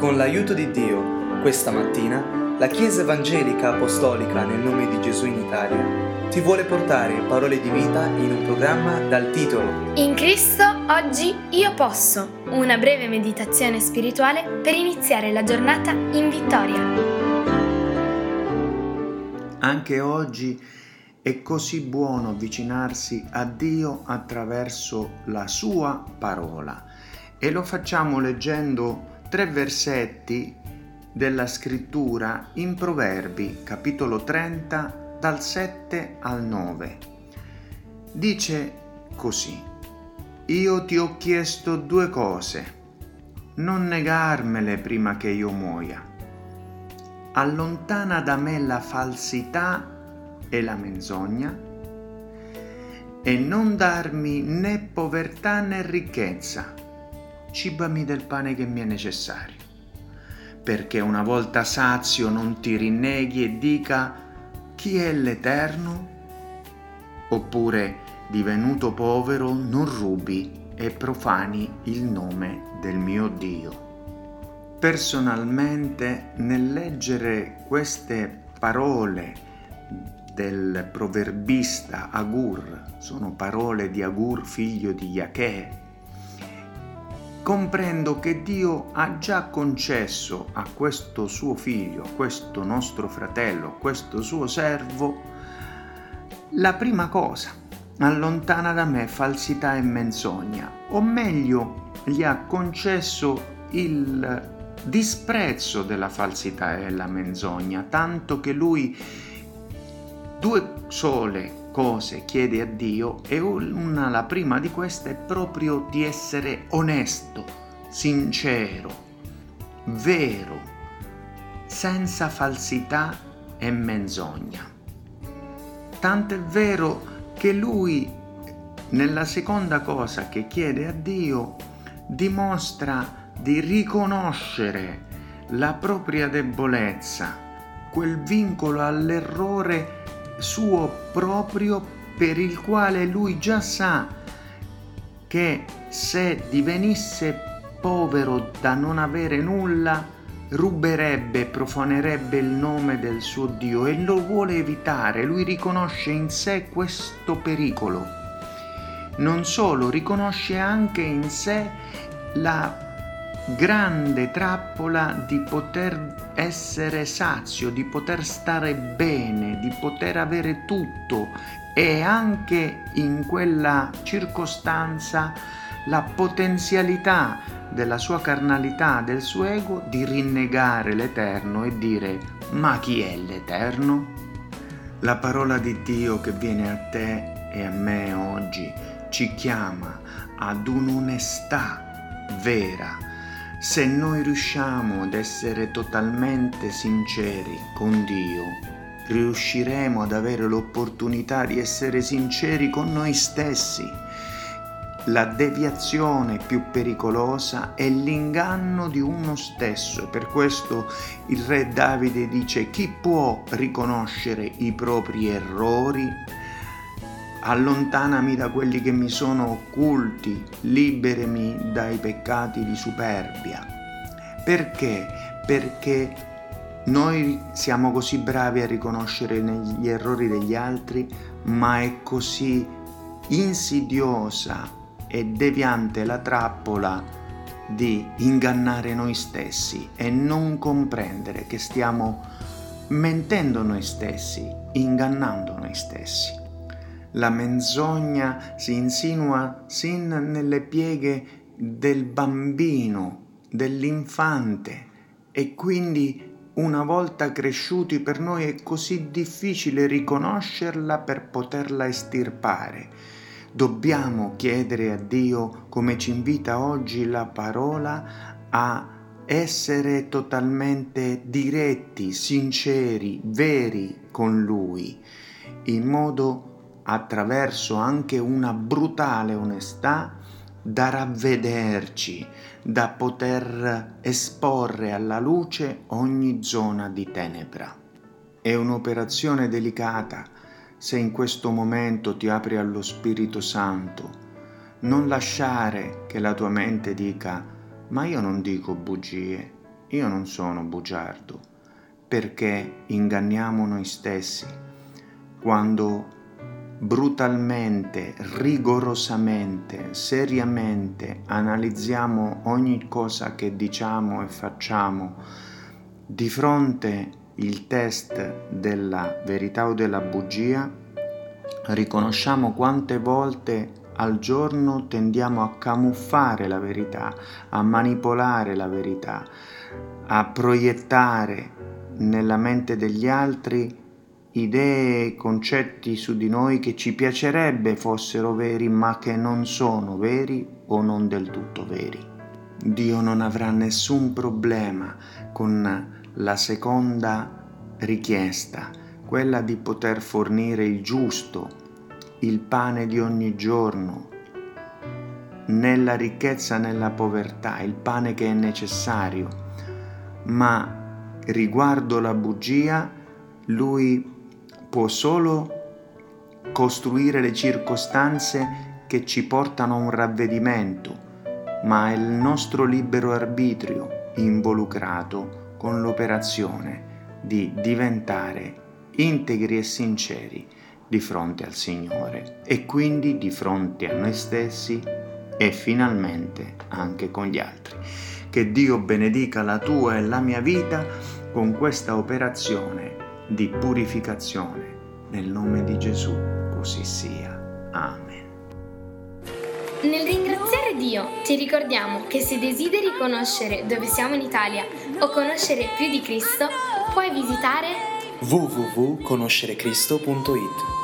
Con l'aiuto di Dio, questa mattina, la Chiesa Evangelica Apostolica nel nome di Gesù in Italia ti vuole portare parole di vita in un programma dal titolo In Cristo oggi io posso, una breve meditazione spirituale per iniziare la giornata in vittoria. Anche oggi è così buono avvicinarsi a Dio attraverso la sua parola e lo facciamo leggendo tre versetti della scrittura in Proverbi, capitolo 30, dal 7 al 9. Dice così, Io ti ho chiesto due cose, non negarmele prima che io muoia. Allontana da me la falsità e la menzogna e non darmi né povertà né ricchezza cibami del pane che mi è necessario, perché una volta sazio non ti rinneghi e dica chi è l'Eterno? Oppure divenuto povero non rubi e profani il nome del mio Dio. Personalmente nel leggere queste parole del proverbista Agur, sono parole di Agur figlio di Yachè, comprendo che Dio ha già concesso a questo suo figlio, a questo nostro fratello, a questo suo servo, la prima cosa, allontana da me falsità e menzogna, o meglio, gli ha concesso il disprezzo della falsità e della menzogna, tanto che lui due sole cose chiede a Dio e una, la prima di queste è proprio di essere onesto, sincero, vero, senza falsità e menzogna. Tanto è vero che lui nella seconda cosa che chiede a Dio dimostra di riconoscere la propria debolezza, quel vincolo all'errore suo proprio per il quale lui già sa che se divenisse povero da non avere nulla, ruberebbe, profanerebbe il nome del suo Dio e lo vuole evitare, lui riconosce in sé questo pericolo. Non solo, riconosce anche in sé la grande trappola di poter essere sazio, di poter stare bene, di poter avere tutto e anche in quella circostanza la potenzialità della sua carnalità, del suo ego, di rinnegare l'Eterno e dire ma chi è l'Eterno? La parola di Dio che viene a te e a me oggi ci chiama ad un'onestà vera se noi riusciamo ad essere totalmente sinceri con Dio, riusciremo ad avere l'opportunità di essere sinceri con noi stessi. La deviazione più pericolosa è l'inganno di uno stesso. Per questo il re Davide dice chi può riconoscere i propri errori allontanami da quelli che mi sono occulti, liberami dai peccati di superbia. Perché? Perché noi siamo così bravi a riconoscere gli errori degli altri, ma è così insidiosa e deviante la trappola di ingannare noi stessi e non comprendere che stiamo mentendo noi stessi, ingannando noi stessi. La menzogna si insinua sin nelle pieghe del bambino, dell'infante e quindi una volta cresciuti per noi è così difficile riconoscerla per poterla estirpare. Dobbiamo chiedere a Dio, come ci invita oggi la parola, a essere totalmente diretti, sinceri, veri con Lui, in modo attraverso anche una brutale onestà da ravvederci, da poter esporre alla luce ogni zona di tenebra. È un'operazione delicata se in questo momento ti apri allo Spirito Santo. Non lasciare che la tua mente dica ma io non dico bugie, io non sono bugiardo, perché inganniamo noi stessi quando brutalmente, rigorosamente, seriamente analizziamo ogni cosa che diciamo e facciamo di fronte il test della verità o della bugia, riconosciamo quante volte al giorno tendiamo a camuffare la verità, a manipolare la verità, a proiettare nella mente degli altri idee e concetti su di noi che ci piacerebbe fossero veri ma che non sono veri o non del tutto veri. Dio non avrà nessun problema con la seconda richiesta, quella di poter fornire il giusto, il pane di ogni giorno, nella ricchezza, nella povertà, il pane che è necessario, ma riguardo la bugia, lui può solo costruire le circostanze che ci portano a un ravvedimento, ma è il nostro libero arbitrio involucrato con l'operazione di diventare integri e sinceri di fronte al Signore e quindi di fronte a noi stessi e finalmente anche con gli altri. Che Dio benedica la tua e la mia vita con questa operazione di purificazione. Nel nome di Gesù, così sia. Amen. Nel ringraziare Dio ti ricordiamo che se desideri conoscere dove siamo in Italia o conoscere più di Cristo, puoi visitare www.conoscerecristo.it